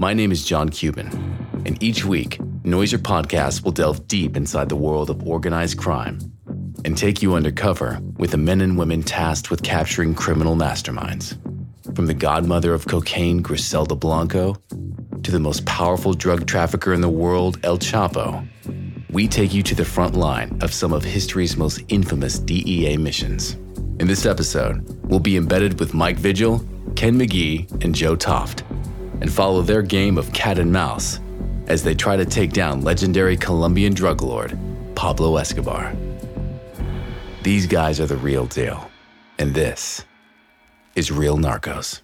My name is John Cuban, and each week, Noiser Podcast will delve deep inside the world of organized crime and take you undercover with the men and women tasked with capturing criminal masterminds. From the godmother of cocaine, Griselda Blanco, to the most powerful drug trafficker in the world, El Chapo, we take you to the front line of some of history's most infamous DEA missions. In this episode, we'll be embedded with Mike Vigil, Ken McGee, and Joe Toft, and follow their game of cat and mouse as they try to take down legendary Colombian drug lord, Pablo Escobar. These guys are the real deal, and this is Real Narcos.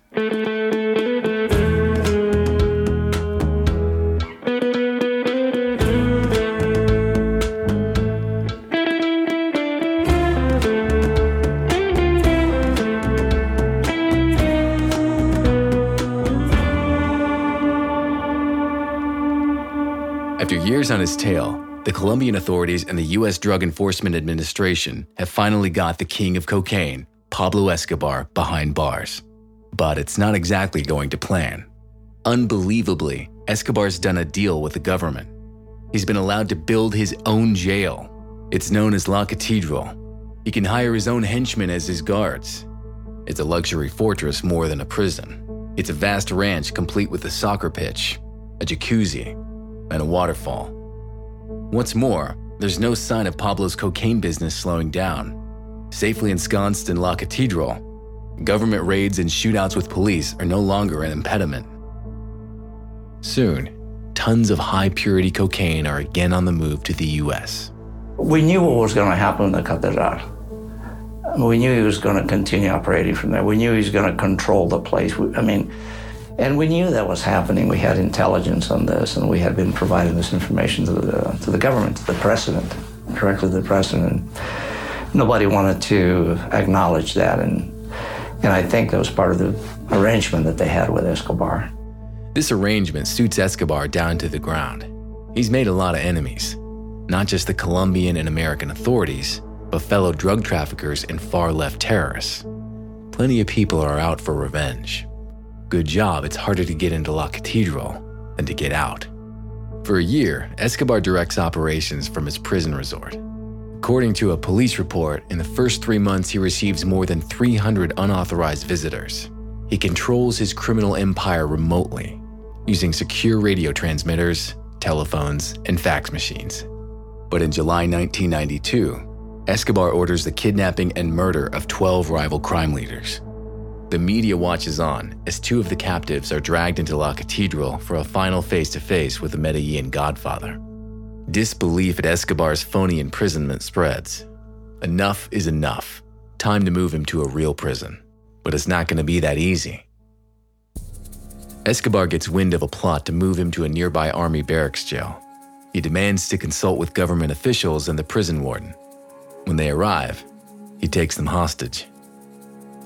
On his tail, the Colombian authorities and the U.S. Drug Enforcement Administration have finally got the king of cocaine, Pablo Escobar, behind bars. But it's not exactly going to plan. Unbelievably, Escobar's done a deal with the government. He's been allowed to build his own jail. It's known as La Catedral. He can hire his own henchmen as his guards. It's a luxury fortress more than a prison. It's a vast ranch complete with a soccer pitch, a jacuzzi, and a waterfall. What's more, there's no sign of Pablo's cocaine business slowing down. Safely ensconced in La Catedral, government raids and shootouts with police are no longer an impediment. Soon, tons of high purity cocaine are again on the move to the US. We knew what was going to happen in the Catedral. We knew he was going to continue operating from there. We knew he was going to control the place. I mean, and we knew that was happening. We had intelligence on this, and we had been providing this information to the, to the government, to the president, directly to the president. Nobody wanted to acknowledge that, and, and I think that was part of the arrangement that they had with Escobar. This arrangement suits Escobar down to the ground. He's made a lot of enemies, not just the Colombian and American authorities, but fellow drug traffickers and far left terrorists. Plenty of people are out for revenge. Good job, it's harder to get into La Catedral than to get out. For a year, Escobar directs operations from his prison resort. According to a police report, in the first three months, he receives more than 300 unauthorized visitors. He controls his criminal empire remotely, using secure radio transmitters, telephones, and fax machines. But in July 1992, Escobar orders the kidnapping and murder of 12 rival crime leaders. The media watches on as two of the captives are dragged into La Catedral for a final face to face with the Medellin godfather. Disbelief at Escobar's phony imprisonment spreads. Enough is enough. Time to move him to a real prison. But it's not going to be that easy. Escobar gets wind of a plot to move him to a nearby army barracks jail. He demands to consult with government officials and the prison warden. When they arrive, he takes them hostage.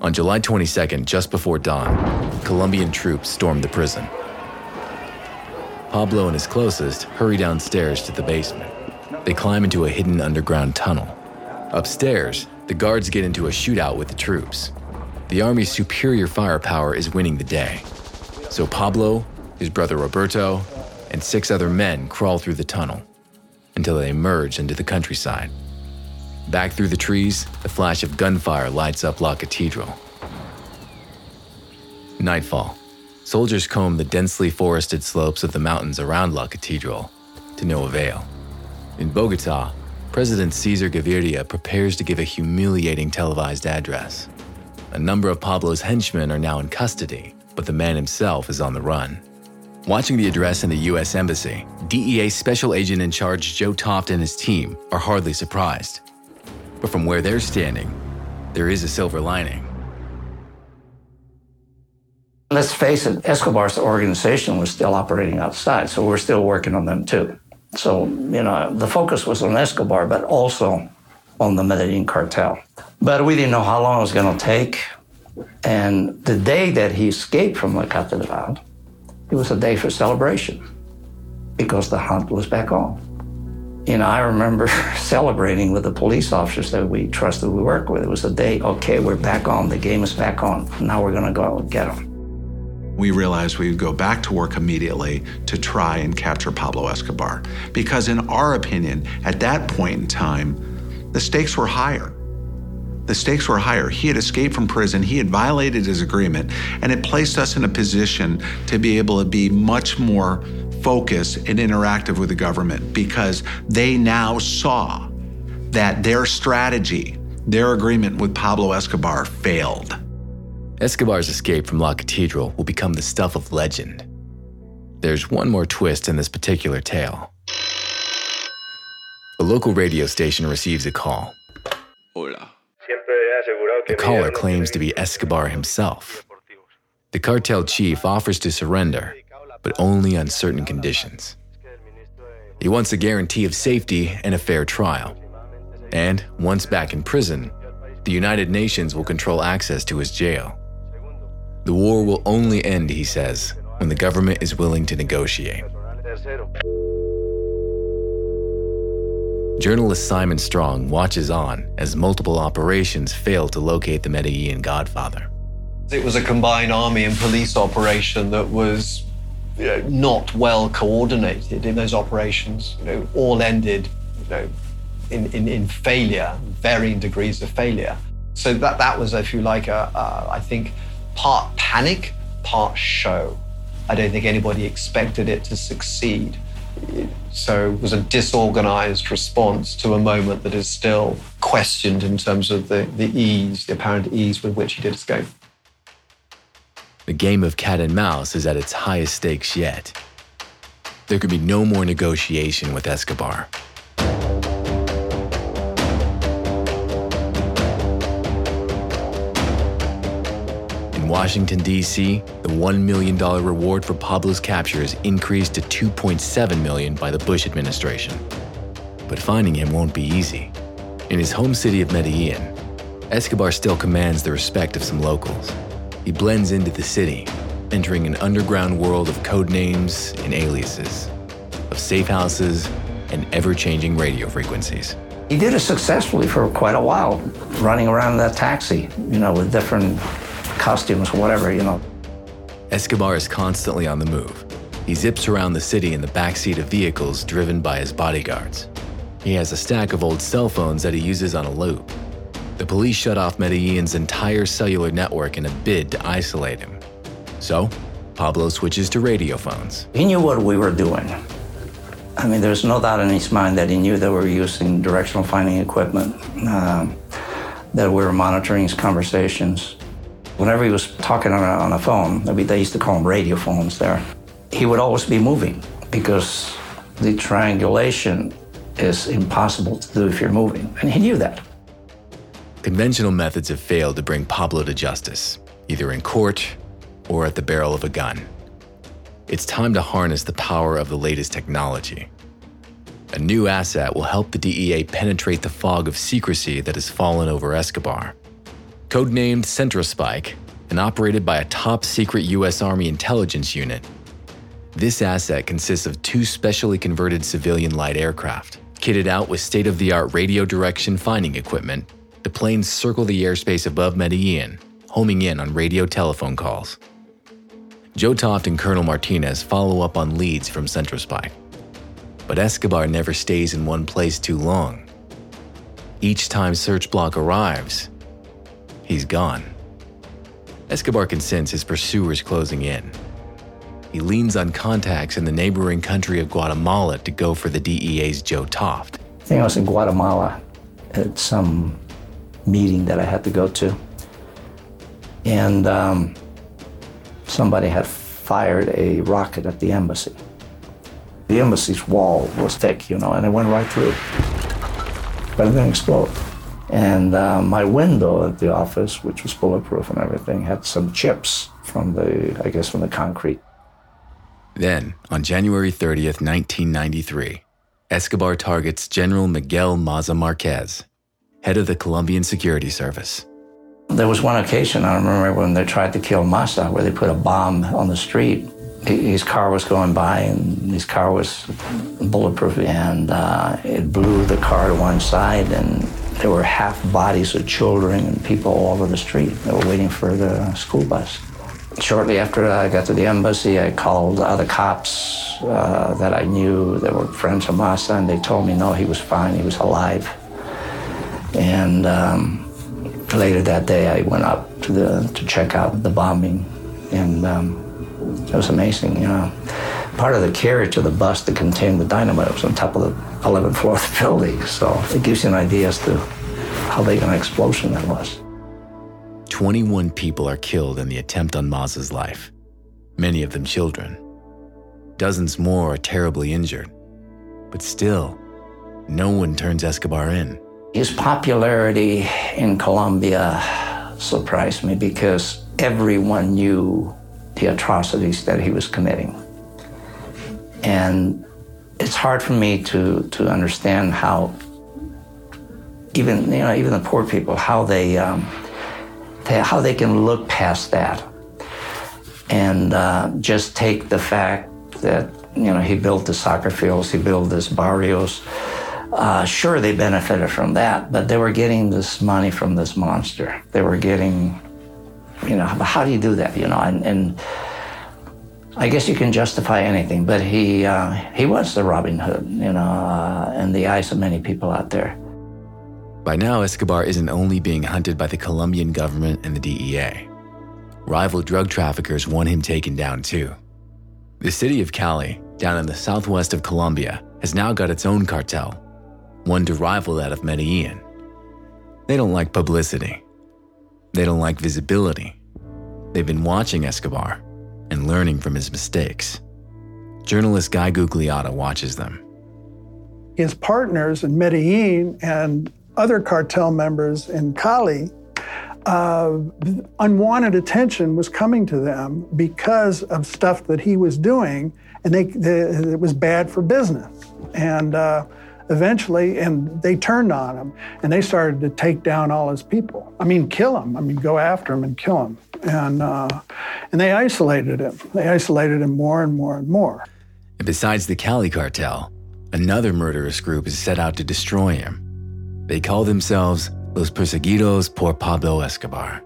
On July 22nd, just before dawn, Colombian troops stormed the prison. Pablo and his closest hurry downstairs to the basement. They climb into a hidden underground tunnel. Upstairs, the guards get into a shootout with the troops. The army's superior firepower is winning the day. So Pablo, his brother Roberto, and six other men crawl through the tunnel until they emerge into the countryside. Back through the trees, the flash of gunfire lights up La Catedral. Nightfall. Soldiers comb the densely forested slopes of the mountains around La Catedral to no avail. In Bogota, President Cesar Gaviria prepares to give a humiliating televised address. A number of Pablo's henchmen are now in custody, but the man himself is on the run. Watching the address in the U.S. Embassy, DEA Special Agent in Charge Joe Toft and his team are hardly surprised. But from where they're standing, there is a silver lining. Let's face it, Escobar's organization was still operating outside, so we're still working on them too. So, you know, the focus was on Escobar, but also on the Medellin cartel. But we didn't know how long it was going to take. And the day that he escaped from the Catedral, it was a day for celebration because the hunt was back on. You know, I remember celebrating with the police officers that we trusted we work with. It was a day, okay, we're back on, the game is back on. Now we're going to go get them. we realized we would go back to work immediately to try and capture Pablo Escobar. Because, in our opinion, at that point in time, the stakes were higher. The stakes were higher. He had escaped from prison, he had violated his agreement, and it placed us in a position to be able to be much more focused and interactive with the government because they now saw that their strategy, their agreement with Pablo Escobar failed. Escobar's escape from La Catedral will become the stuff of legend. There's one more twist in this particular tale. A local radio station receives a call. Hola. The caller claims to be Escobar himself. The cartel chief offers to surrender, but only on certain conditions. He wants a guarantee of safety and a fair trial. And once back in prison, the United Nations will control access to his jail. The war will only end, he says, when the government is willing to negotiate. Journalist Simon Strong watches on as multiple operations fail to locate the Medellin godfather. It was a combined army and police operation that was you know, not well coordinated in those operations. You know, all ended you know, in, in, in failure, varying degrees of failure. So that, that was, if you like, a, a, I think, part panic, part show. I don't think anybody expected it to succeed. So it was a disorganized response to a moment that is still questioned in terms of the, the ease, the apparent ease with which he did escape. Game of cat and mouse is at its highest stakes yet. There could be no more negotiation with Escobar. In Washington, D.C., the $1 million reward for Pablo's capture is increased to 2.7 million by the Bush administration. But finding him won't be easy. In his home city of Medellin, Escobar still commands the respect of some locals. He blends into the city, entering an underground world of code names and aliases, of safe houses and ever changing radio frequencies. He did it successfully for quite a while, running around in that taxi, you know, with different costumes, whatever, you know. Escobar is constantly on the move. He zips around the city in the backseat of vehicles driven by his bodyguards. He has a stack of old cell phones that he uses on a loop. The police shut off Medellin's entire cellular network in a bid to isolate him. So, Pablo switches to radio phones. He knew what we were doing. I mean, there's no doubt in his mind that he knew that we were using directional finding equipment, um, that we were monitoring his conversations. Whenever he was talking on a, on a phone, I mean, they used to call them radio phones there, he would always be moving because the triangulation is impossible to do if you're moving. And he knew that. Conventional methods have failed to bring Pablo to justice, either in court or at the barrel of a gun. It's time to harness the power of the latest technology. A new asset will help the DEA penetrate the fog of secrecy that has fallen over Escobar Codenamed Centra Spike and operated by a top secret U.S. Army intelligence unit, this asset consists of two specially converted civilian light aircraft. Kitted out with state of the art radio direction finding equipment, the planes circle the airspace above Medellin, homing in on radio telephone calls. Joe Toft and Colonel Martinez follow up on leads from Centra Spike. But Escobar never stays in one place too long. Each time search block arrives, He's gone. Escobar can sense his pursuers closing in. He leans on contacts in the neighboring country of Guatemala to go for the DEA's Joe Toft. I think I was in Guatemala at some meeting that I had to go to. And um, somebody had fired a rocket at the embassy. The embassy's wall was thick, you know, and it went right through. But it didn't explode. And uh, my window at the office, which was bulletproof and everything, had some chips from the, I guess, from the concrete. Then, on January 30th, 1993, Escobar targets General Miguel Maza Marquez, head of the Colombian Security Service. There was one occasion, I remember, when they tried to kill Maza, where they put a bomb on the street. His car was going by, and his car was bulletproof, and uh, it blew the car to one side, and there were half bodies of children and people all over the street that were waiting for the school bus. shortly after I got to the embassy, I called other cops uh, that I knew that were friends of Maza, and they told me no, he was fine, he was alive. And um, later that day, I went up to the to check out the bombing, and um, it was amazing. You know, part of the carriage of the bus that contained the dynamite was on top of the 11th floor of the building, so it gives you an idea as to how big an explosion that was. 21 people are killed in the attempt on Maza's life, many of them children. Dozens more are terribly injured. But still, no one turns Escobar in. His popularity in Colombia surprised me because everyone knew the atrocities that he was committing. And it's hard for me to, to understand how even you know even the poor people how they, um, they how they can look past that and uh, just take the fact that you know he built the soccer fields, he built this barrios. Uh, sure, they benefited from that, but they were getting this money from this monster. They were getting, you know, how do you do that? You know, and, and I guess you can justify anything, but he uh, he was the Robin Hood, you know, uh, in the eyes of many people out there. By now, Escobar isn't only being hunted by the Colombian government and the DEA. Rival drug traffickers want him taken down too. The city of Cali, down in the southwest of Colombia, has now got its own cartel, one to rival that of Medellin. They don't like publicity. They don't like visibility. They've been watching Escobar and learning from his mistakes. Journalist Guy Gugliotta watches them. His partners in Medellin and other cartel members in Cali, uh, unwanted attention was coming to them because of stuff that he was doing, and they, they it was bad for business. And uh, eventually, and they turned on him, and they started to take down all his people. I mean, kill him. I mean, go after him and kill him. And uh, and they isolated him. They isolated him more and more and more. And besides the Cali cartel, another murderous group is set out to destroy him. They call themselves Los Perseguidos por Pablo Escobar.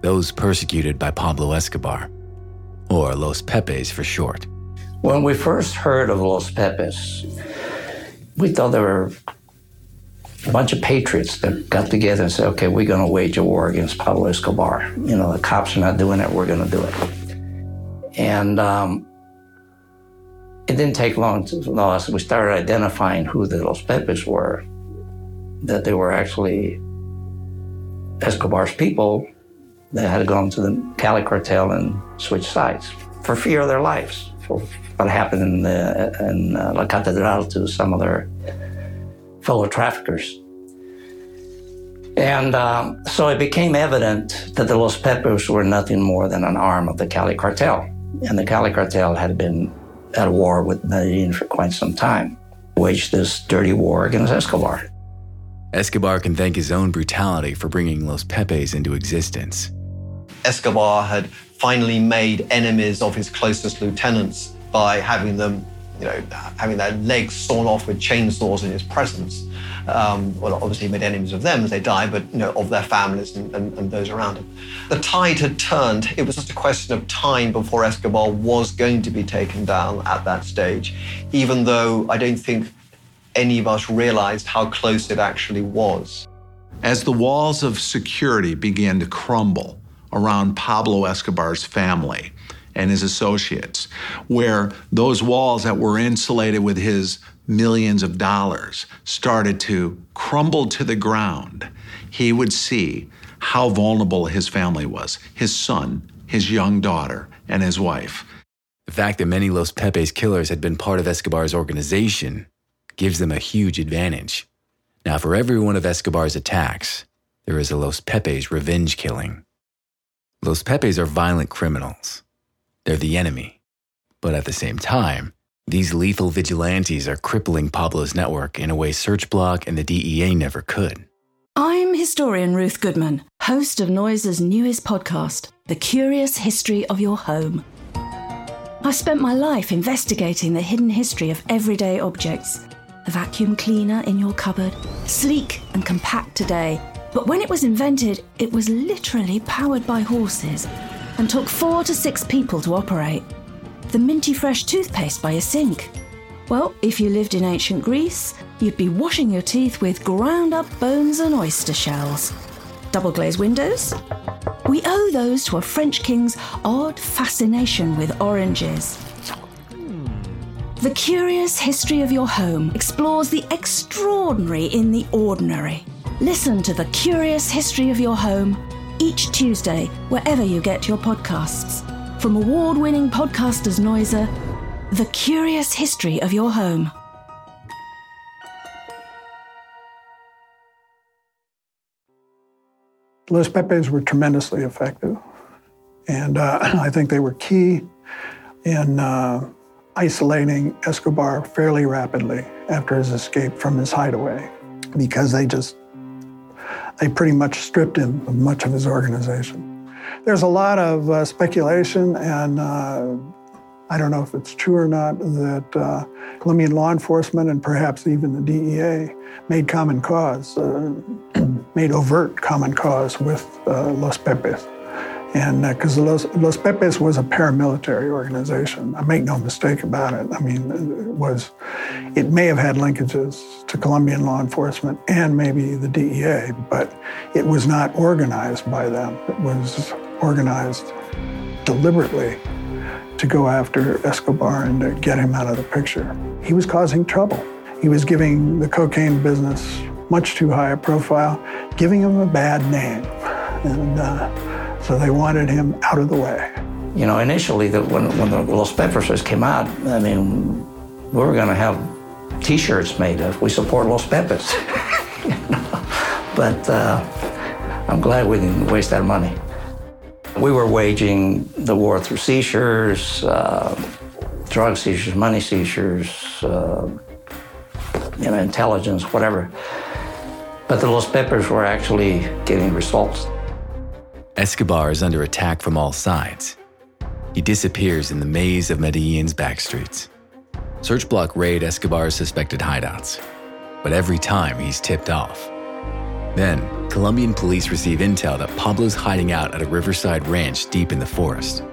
Those persecuted by Pablo Escobar, or Los Pepes for short. When we first heard of Los Pepes, we thought there were a bunch of patriots that got together and said, okay, we're going to wage a war against Pablo Escobar. You know, the cops are not doing it, we're going to do it. And um, it didn't take long to us. We started identifying who the Los Pepes were, that they were actually Escobar's people that had gone to the Cali cartel and switched sides for fear of their lives, for what happened in, the, in uh, La Catedral to some of their fellow traffickers. And um, so it became evident that the Los Pepes were nothing more than an arm of the Cali cartel. And the Cali cartel had been at war with Medellin for quite some time, waged this dirty war against Escobar. Escobar can thank his own brutality for bringing Los Pepes into existence. Escobar had finally made enemies of his closest lieutenants by having them, you know, having their legs sawn off with chainsaws in his presence. Um, well, obviously, he made enemies of them as they died, but you know, of their families and, and, and those around him. The tide had turned. It was just a question of time before Escobar was going to be taken down at that stage, even though I don't think any of us realized how close it actually was. As the walls of security began to crumble around Pablo Escobar's family and his associates, where those walls that were insulated with his millions of dollars started to crumble to the ground, he would see how vulnerable his family was his son, his young daughter, and his wife. The fact that many Los Pepes killers had been part of Escobar's organization gives them a huge advantage. Now, for every one of Escobar's attacks, there is a Los Pepes revenge killing. Los Pepes are violent criminals. They're the enemy. But at the same time, these lethal vigilantes are crippling Pablo's network in a way Searchblock and the DEA never could. I'm historian Ruth Goodman, host of Noiser's newest podcast, The Curious History of Your Home. I've spent my life investigating the hidden history of everyday objects. The vacuum cleaner in your cupboard, sleek and compact today, but when it was invented, it was literally powered by horses. and took four to six people to operate. The minty fresh toothpaste by a sink. Well, if you lived in ancient Greece, you'd be washing your teeth with ground up bones and oyster shells. Double glazed windows? We owe those to a French king's odd fascination with oranges. The Curious History of Your Home explores the extraordinary in the ordinary. Listen to The Curious History of Your Home each Tuesday, wherever you get your podcasts. From award winning podcasters Noiser, The Curious History of Your Home. Los Pepes were tremendously effective. And uh, I think they were key in uh, isolating Escobar fairly rapidly after his escape from his hideaway because they just, they pretty much stripped him of much of his organization. There's a lot of uh, speculation, and uh, I don't know if it's true or not, that uh, Colombian law enforcement and perhaps even the DEA made common cause, uh, made overt common cause with uh, Los Pepes. And because uh, Los, Los Pepes was a paramilitary organization, I make no mistake about it. I mean, it was, it may have had linkages to Colombian law enforcement and maybe the DEA, but it was not organized by them. It was organized deliberately to go after Escobar and to get him out of the picture. He was causing trouble. He was giving the cocaine business much too high a profile, giving him a bad name. And, uh, so they wanted him out of the way. You know, initially, the, when, when the Los Pepes came out, I mean, we were going to have T-shirts made of "We support Los Pepes," you know? but uh, I'm glad we didn't waste that money. We were waging the war through seizures, uh, drug seizures, money seizures, uh, you know, intelligence, whatever. But the Los Pepes were actually getting results. Escobar is under attack from all sides. He disappears in the maze of Medellin's backstreets. Search block raid Escobar's suspected hideouts, but every time he's tipped off. Then, Colombian police receive intel that Pablo's hiding out at a riverside ranch deep in the forest.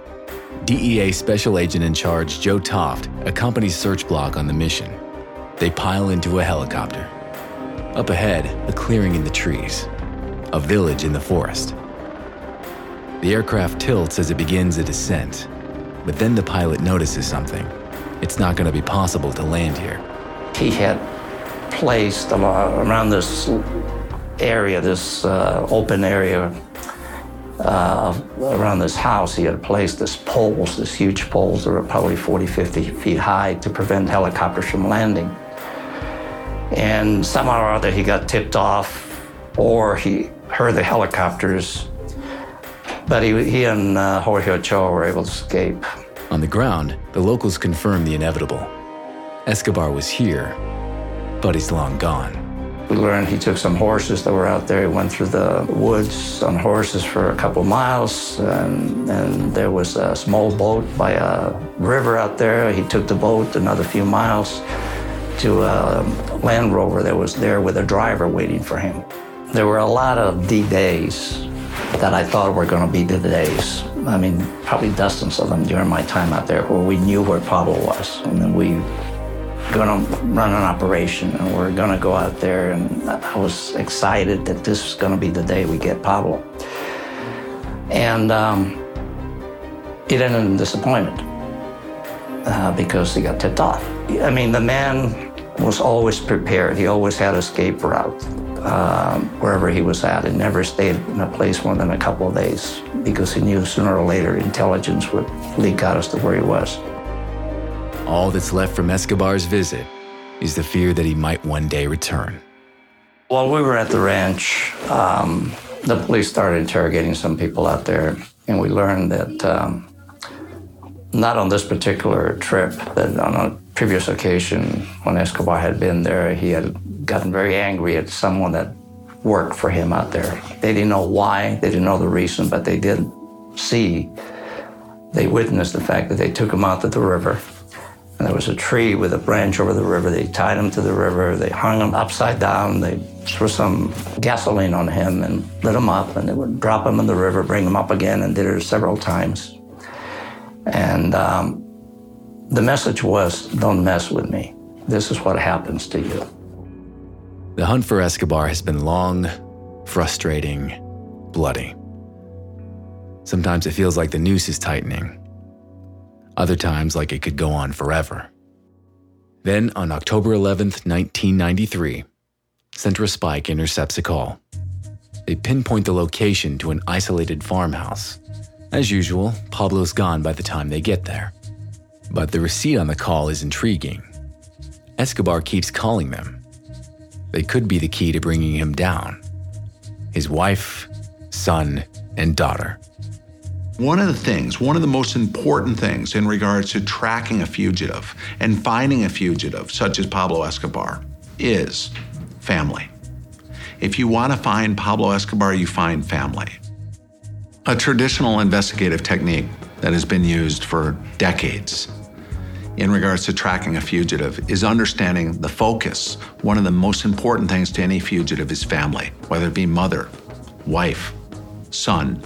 DEA Special Agent in Charge Joe Toft accompanies Search Block on the mission. They pile into a helicopter. Up ahead, a clearing in the trees, a village in the forest. The aircraft tilts as it begins a descent, but then the pilot notices something. It's not going to be possible to land here. He had placed around this area, this uh, open area uh, around this house, he had placed this poles, this huge poles that were probably 40, 50 feet high to prevent helicopters from landing. And somehow or other he got tipped off, or he heard the helicopters but he, he and uh, Jorge Ochoa were able to escape. On the ground, the locals confirmed the inevitable. Escobar was here, but he's long gone. We learned he took some horses that were out there. He went through the woods on horses for a couple miles, and, and there was a small boat by a river out there. He took the boat another few miles to a Land Rover that was there with a driver waiting for him. There were a lot of D days that I thought were going to be the days. I mean, probably dozens of them during my time out there where we knew where Pablo was. And then we were going to run an operation and we're going to go out there. And I was excited that this was going to be the day we get Pablo. And um, it ended in disappointment uh, because he got tipped off. I mean, the man was always prepared. He always had escape route um, wherever he was at and never stayed in a place more than a couple of days because he knew sooner or later intelligence would leak out as to where he was. All that's left from Escobar's visit is the fear that he might one day return. While we were at the ranch, um, the police started interrogating some people out there, and we learned that um, not on this particular trip, but on a previous occasion when Escobar had been there, he had gotten very angry at someone that worked for him out there. They didn't know why, they didn't know the reason, but they did see, they witnessed the fact that they took him out to the river And there was a tree with a branch over the river. They tied him to the river. They hung him upside down. They threw some gasoline on him and lit him up. And they would drop him in the river, bring him up again, and did it several times. And um, the message was don't mess with me. This is what happens to you. The hunt for Escobar has been long, frustrating, bloody. Sometimes it feels like the noose is tightening. Other times, like it could go on forever. Then, on October 11th, 1993, Centra Spike intercepts a call. They pinpoint the location to an isolated farmhouse. As usual, Pablo's gone by the time they get there. But the receipt on the call is intriguing. Escobar keeps calling them. They could be the key to bringing him down. His wife, son, and daughter. One of the things, one of the most important things in regards to tracking a fugitive and finding a fugitive, such as Pablo Escobar, is family. If you want to find Pablo Escobar, you find family. A traditional investigative technique that has been used for decades in regards to tracking a fugitive is understanding the focus. One of the most important things to any fugitive is family, whether it be mother, wife, son,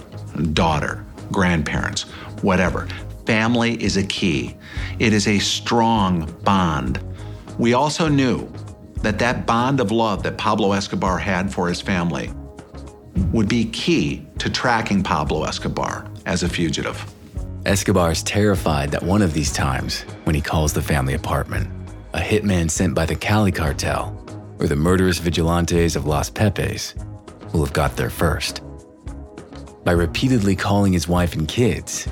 daughter grandparents, whatever. Family is a key. It is a strong bond. We also knew that that bond of love that Pablo Escobar had for his family would be key to tracking Pablo Escobar as a fugitive. Escobar is terrified that one of these times, when he calls the family apartment, a hitman sent by the Cali cartel or the murderous vigilantes of Los Pepes will have got there first. By repeatedly calling his wife and kids,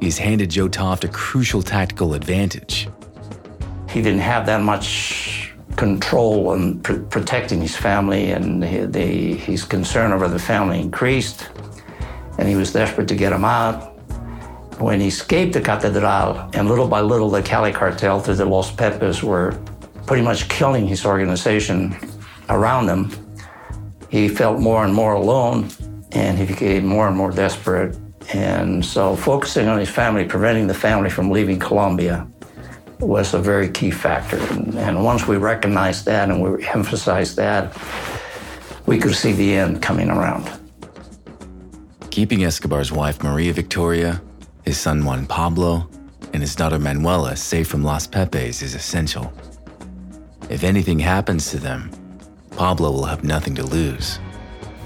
he's handed Joe Toft a crucial tactical advantage. He didn't have that much control on pr- protecting his family, and he, his concern over the family increased, and he was desperate to get him out. When he escaped the Catedral, and little by little, the Cali cartel through the Los Pepes were pretty much killing his organization around him, he felt more and more alone and he became more and more desperate. And so, focusing on his family, preventing the family from leaving Colombia, was a very key factor. And, and once we recognized that and we emphasized that, we could see the end coming around. Keeping Escobar's wife Maria Victoria, his son Juan Pablo, and his daughter Manuela safe from Los Pepes is essential. If anything happens to them, Pablo will have nothing to lose.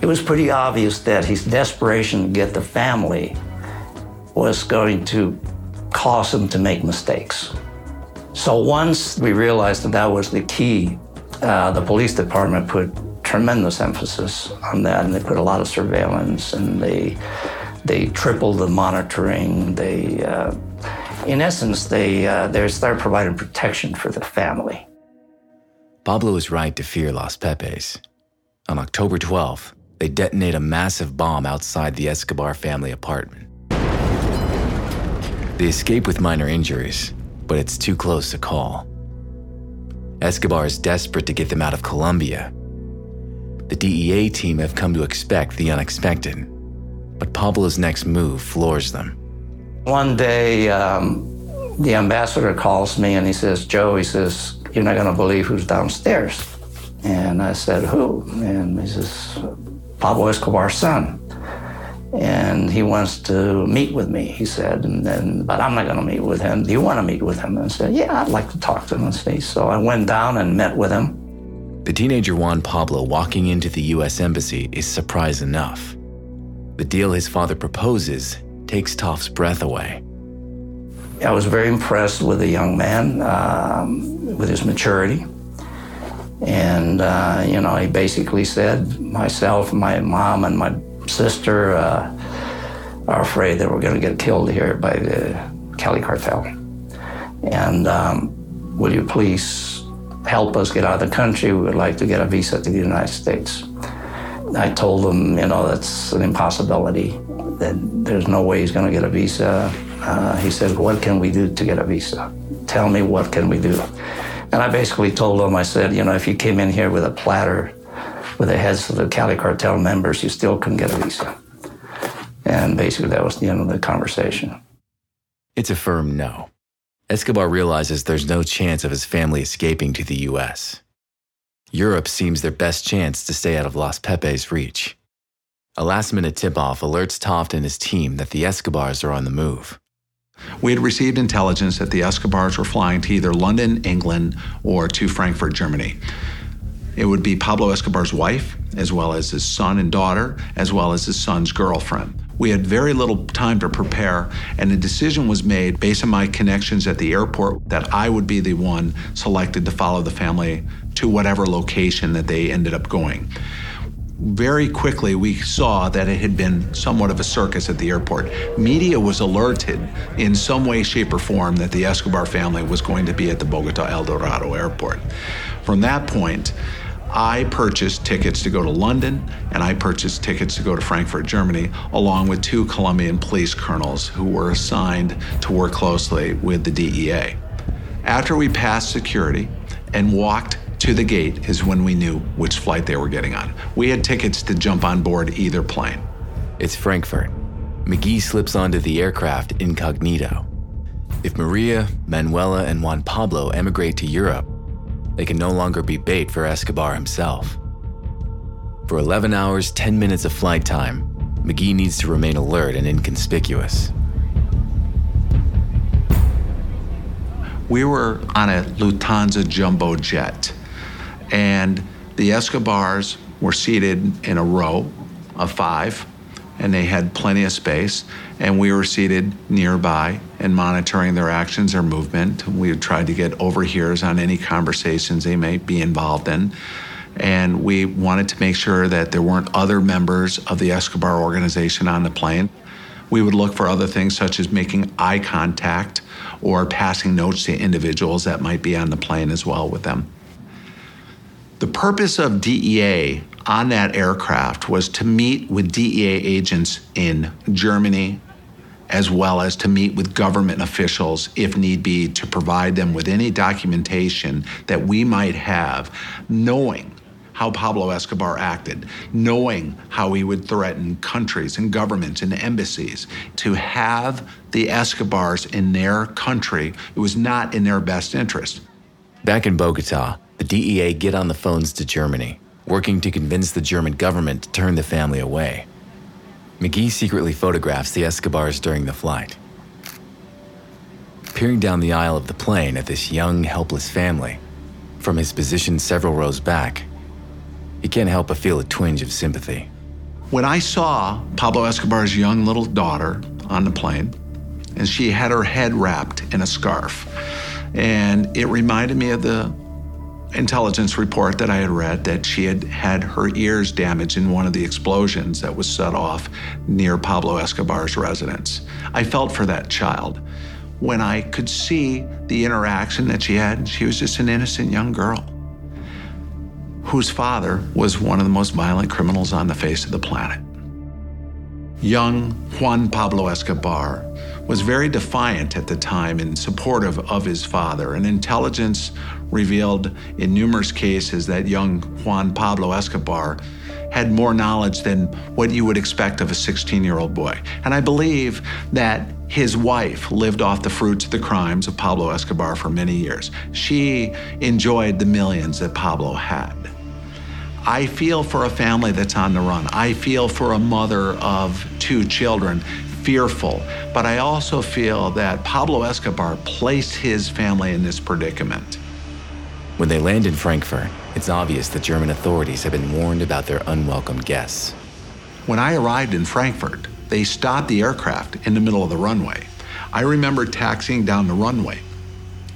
It was pretty obvious that his desperation to get the family was going to cause him to make mistakes. So once we realized that that was the key, uh, the police department put tremendous emphasis on that, and they put a lot of surveillance, and they they triple the monitoring. They, uh, in essence, they uh, they started providing protection for the family. Pablo is right to fear Los Pepes. On October 12th, they detonate a massive bomb outside the Escobar family apartment. They escape with minor injuries, but it's too close to call. Escobar is desperate to get them out of Colombia. The DEA team have come to expect the unexpected, but Pablo's next move floors them. One day, um, the ambassador calls me and he says, Joe, he says, you're not going to believe who's downstairs. And I said, who? And he says, Pablo Escobar's son. And he wants to meet with me, he said. And then, but I'm not going to meet with him. Do you want to meet with him? And I said, yeah, I'd like to talk to him and see. So I went down and met with him. The teenager Juan Pablo walking into the U.S. Embassy is surprise enough. The deal his father proposes takes Toft's breath away. I was very impressed with the young man, um, with his maturity. And, uh, you know, he basically said, myself, my mom, and my sister uh, are afraid that we're going to get killed here by the Cali cartel. And um, will you please help us get out of the country? We would like to get a visa to the United States. I told him, you know, that's an impossibility, that there's no way he's going to get a visa. Uh, he said, what can we do to get a visa? Tell me what can we do? And I basically told him, I said, you know, if you came in here with a platter with the heads of the Cali cartel members, you still couldn't get a visa. And basically, that was the end of the conversation. It's a firm no. Escobar realizes there's no chance of his family escaping to the US. Europe seems their best chance to stay out of Los Pepes' reach. A last minute tip off alerts Toft and his team that the Escobars are on the move. We had received intelligence that the Escobars were flying to either London, England, or to Frankfurt, Germany. It would be Pablo Escobar's wife, as well as his son and daughter, as well as his son's girlfriend. We had very little time to prepare, and a decision was made based on my connections at the airport that I would be the one selected to follow the family to whatever location that they ended up going. Very quickly, we saw that it had been somewhat of a circus at the airport. Media was alerted in some way, shape, or form that the Escobar family was going to be at the Bogota El Dorado airport. From that point, I purchased tickets to go to London and I purchased tickets to go to Frankfurt, Germany, along with two Colombian police colonels who were assigned to work closely with the DEA. After we passed security and walked to the gate is when we knew which flight they were getting on. We had tickets to jump on board either plane. It's Frankfurt. McGee slips onto the aircraft incognito. If Maria, Manuela, and Juan Pablo emigrate to Europe, they can no longer be bait for Escobar himself. For 11 hours, 10 minutes of flight time, McGee needs to remain alert and inconspicuous. We were on a Lufthansa jumbo jet, and the Escobars were seated in a row of five, and they had plenty of space. And we were seated nearby and monitoring their actions, or movement. We tried to get overhears on any conversations they may be involved in. And we wanted to make sure that there weren't other members of the Escobar organization on the plane. We would look for other things such as making eye contact or passing notes to individuals that might be on the plane as well with them. The purpose of DEA on that aircraft was to meet with DEA agents in Germany, as well as to meet with government officials if need be to provide them with any documentation that we might have, knowing how Pablo Escobar acted, knowing how he would threaten countries and governments and embassies. To have the Escobars in their country, it was not in their best interest. Back in Bogota, the DEA get on the phones to Germany, working to convince the German government to turn the family away. McGee secretly photographs the Escobars during the flight. Peering down the aisle of the plane at this young, helpless family, from his position several rows back, he can't help but feel a twinge of sympathy. When I saw Pablo Escobar's young little daughter on the plane, and she had her head wrapped in a scarf, and it reminded me of the intelligence report that I had read that she had had her ears damaged in one of the explosions that was set off near Pablo Escobar's residence. I felt for that child. When I could see the interaction that she had, she was just an innocent young girl whose father was one of the most violent criminals on the face of the planet. Young Juan Pablo Escobar was very defiant at the time and supportive of his father, and intelligence revealed in numerous cases that young Juan Pablo Escobar had more knowledge than what you would expect of a 16 year old boy. And I believe that his wife lived off the fruits of the crimes of Pablo Escobar for many years. She enjoyed the millions that Pablo had. I feel for a family that's on the run. I feel for a mother of two children, fearful. But I also feel that Pablo Escobar placed his family in this predicament. When they land in Frankfurt, it's obvious that German authorities have been warned about their unwelcome guests. When I arrived in Frankfurt, they stopped the aircraft in the middle of the runway. I remember taxiing down the runway,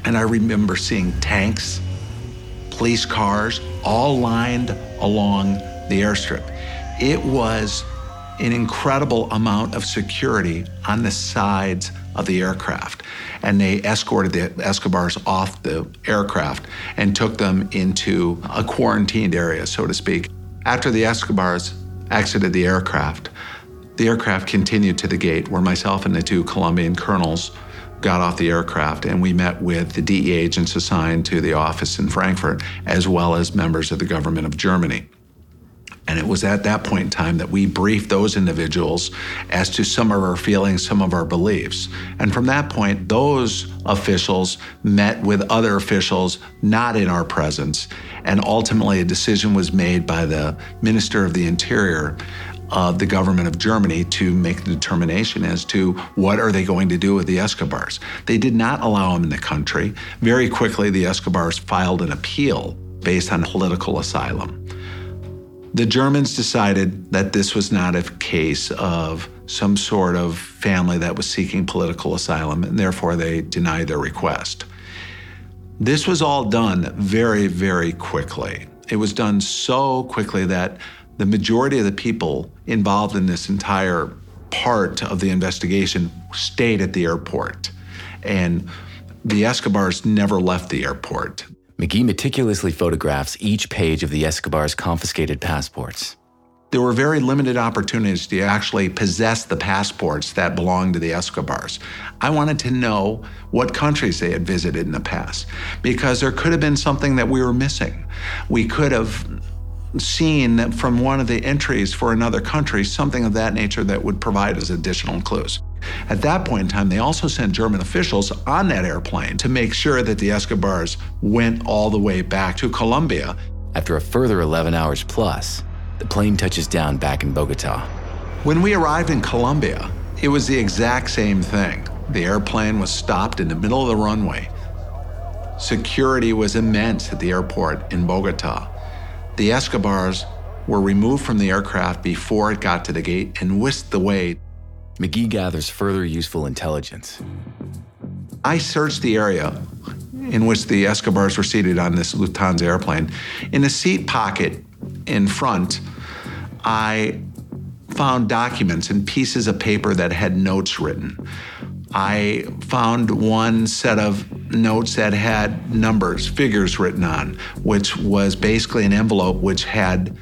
and I remember seeing tanks, police cars, all lined along the airstrip. It was an incredible amount of security on the sides of the aircraft. And they escorted the Escobars off the aircraft and took them into a quarantined area, so to speak. After the Escobars exited the aircraft, the aircraft continued to the gate where myself and the two Colombian colonels got off the aircraft and we met with the DEA agents assigned to the office in Frankfurt, as well as members of the government of Germany. And it was at that point in time that we briefed those individuals as to some of our feelings, some of our beliefs. And from that point, those officials met with other officials not in our presence. And ultimately, a decision was made by the Minister of the Interior of the government of Germany to make the determination as to what are they going to do with the Escobars. They did not allow them in the country. Very quickly, the Escobars filed an appeal based on political asylum. The Germans decided that this was not a case of some sort of family that was seeking political asylum, and therefore they denied their request. This was all done very, very quickly. It was done so quickly that the majority of the people involved in this entire part of the investigation stayed at the airport. And the Escobars never left the airport. McGee meticulously photographs each page of the Escobars' confiscated passports. There were very limited opportunities to actually possess the passports that belonged to the Escobars. I wanted to know what countries they had visited in the past because there could have been something that we were missing. We could have seen from one of the entries for another country something of that nature that would provide us additional clues. At that point in time, they also sent German officials on that airplane to make sure that the Escobars went all the way back to Colombia. After a further 11 hours plus, the plane touches down back in Bogota. When we arrived in Colombia, it was the exact same thing. The airplane was stopped in the middle of the runway. Security was immense at the airport in Bogota. The Escobars were removed from the aircraft before it got to the gate and whisked away McGee gathers further useful intelligence. I searched the area in which the Escobars were seated on this Lufthansa airplane. In the seat pocket in front, I found documents and pieces of paper that had notes written. I found one set of notes that had numbers, figures written on, which was basically an envelope which had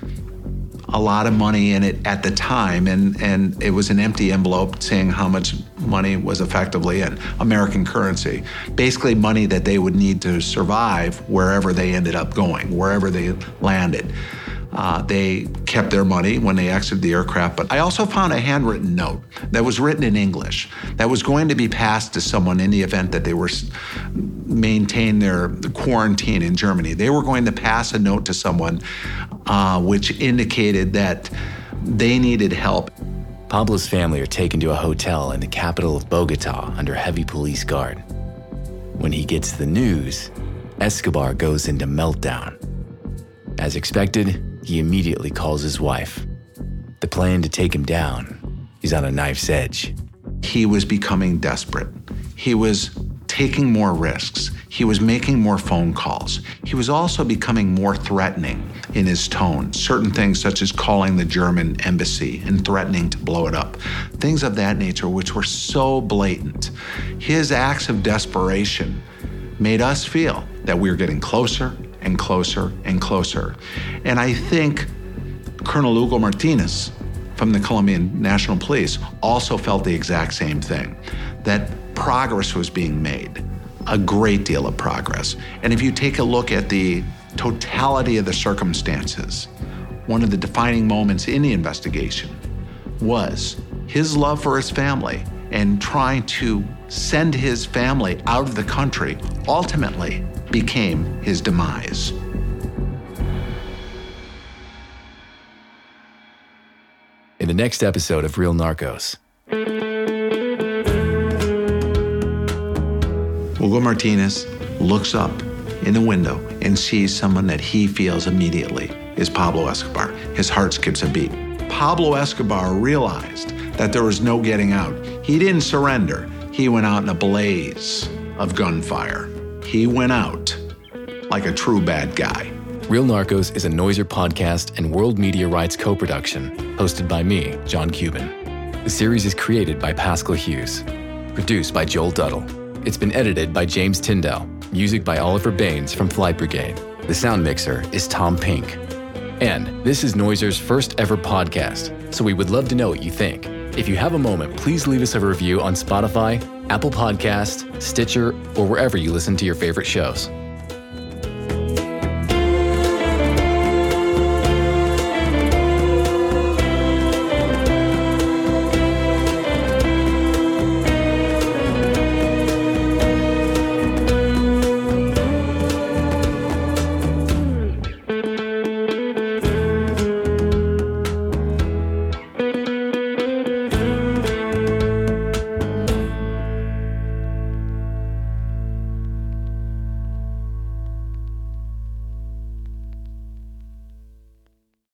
a lot of money in it at the time, and, and it was an empty envelope saying how much money was effectively in American currency. Basically, money that they would need to survive wherever they ended up going, wherever they landed. Uh, they kept their money when they exited the aircraft. But I also found a handwritten note that was written in English that was going to be passed to someone in the event that they were maintain their quarantine in Germany. They were going to pass a note to someone uh, which indicated that they needed help. Pablo's family are taken to a hotel in the capital of Bogota under heavy police guard. When he gets the news, Escobar goes into meltdown. As expected, he immediately calls his wife. The plan to take him down is on a knife's edge. He was becoming desperate. He was taking more risks. He was making more phone calls. He was also becoming more threatening in his tone. Certain things, such as calling the German embassy and threatening to blow it up, things of that nature, which were so blatant. His acts of desperation made us feel that we were getting closer and closer and closer. And I think Colonel Hugo Martinez from the Colombian National Police also felt the exact same thing that progress was being made, a great deal of progress. And if you take a look at the totality of the circumstances, one of the defining moments in the investigation was his love for his family and trying to send his family out of the country ultimately became his demise. In the next episode of Real Narcos, Hugo Martinez looks up in the window and sees someone that he feels immediately is Pablo Escobar. His heart skips a beat. Pablo Escobar realized that there was no getting out. He didn't surrender. He went out in a blaze of gunfire. He went out like a true bad guy. Real Narcos is a Noiser podcast and World Media Rights co production, hosted by me, John Cuban. The series is created by Pascal Hughes, produced by Joel Duddle. It's been edited by James Tyndall, music by Oliver Baines from Flight Brigade. The sound mixer is Tom Pink. And this is Noiser's first ever podcast, so we would love to know what you think. If you have a moment, please leave us a review on Spotify, Apple Podcast, Stitcher, or wherever you listen to your favorite shows.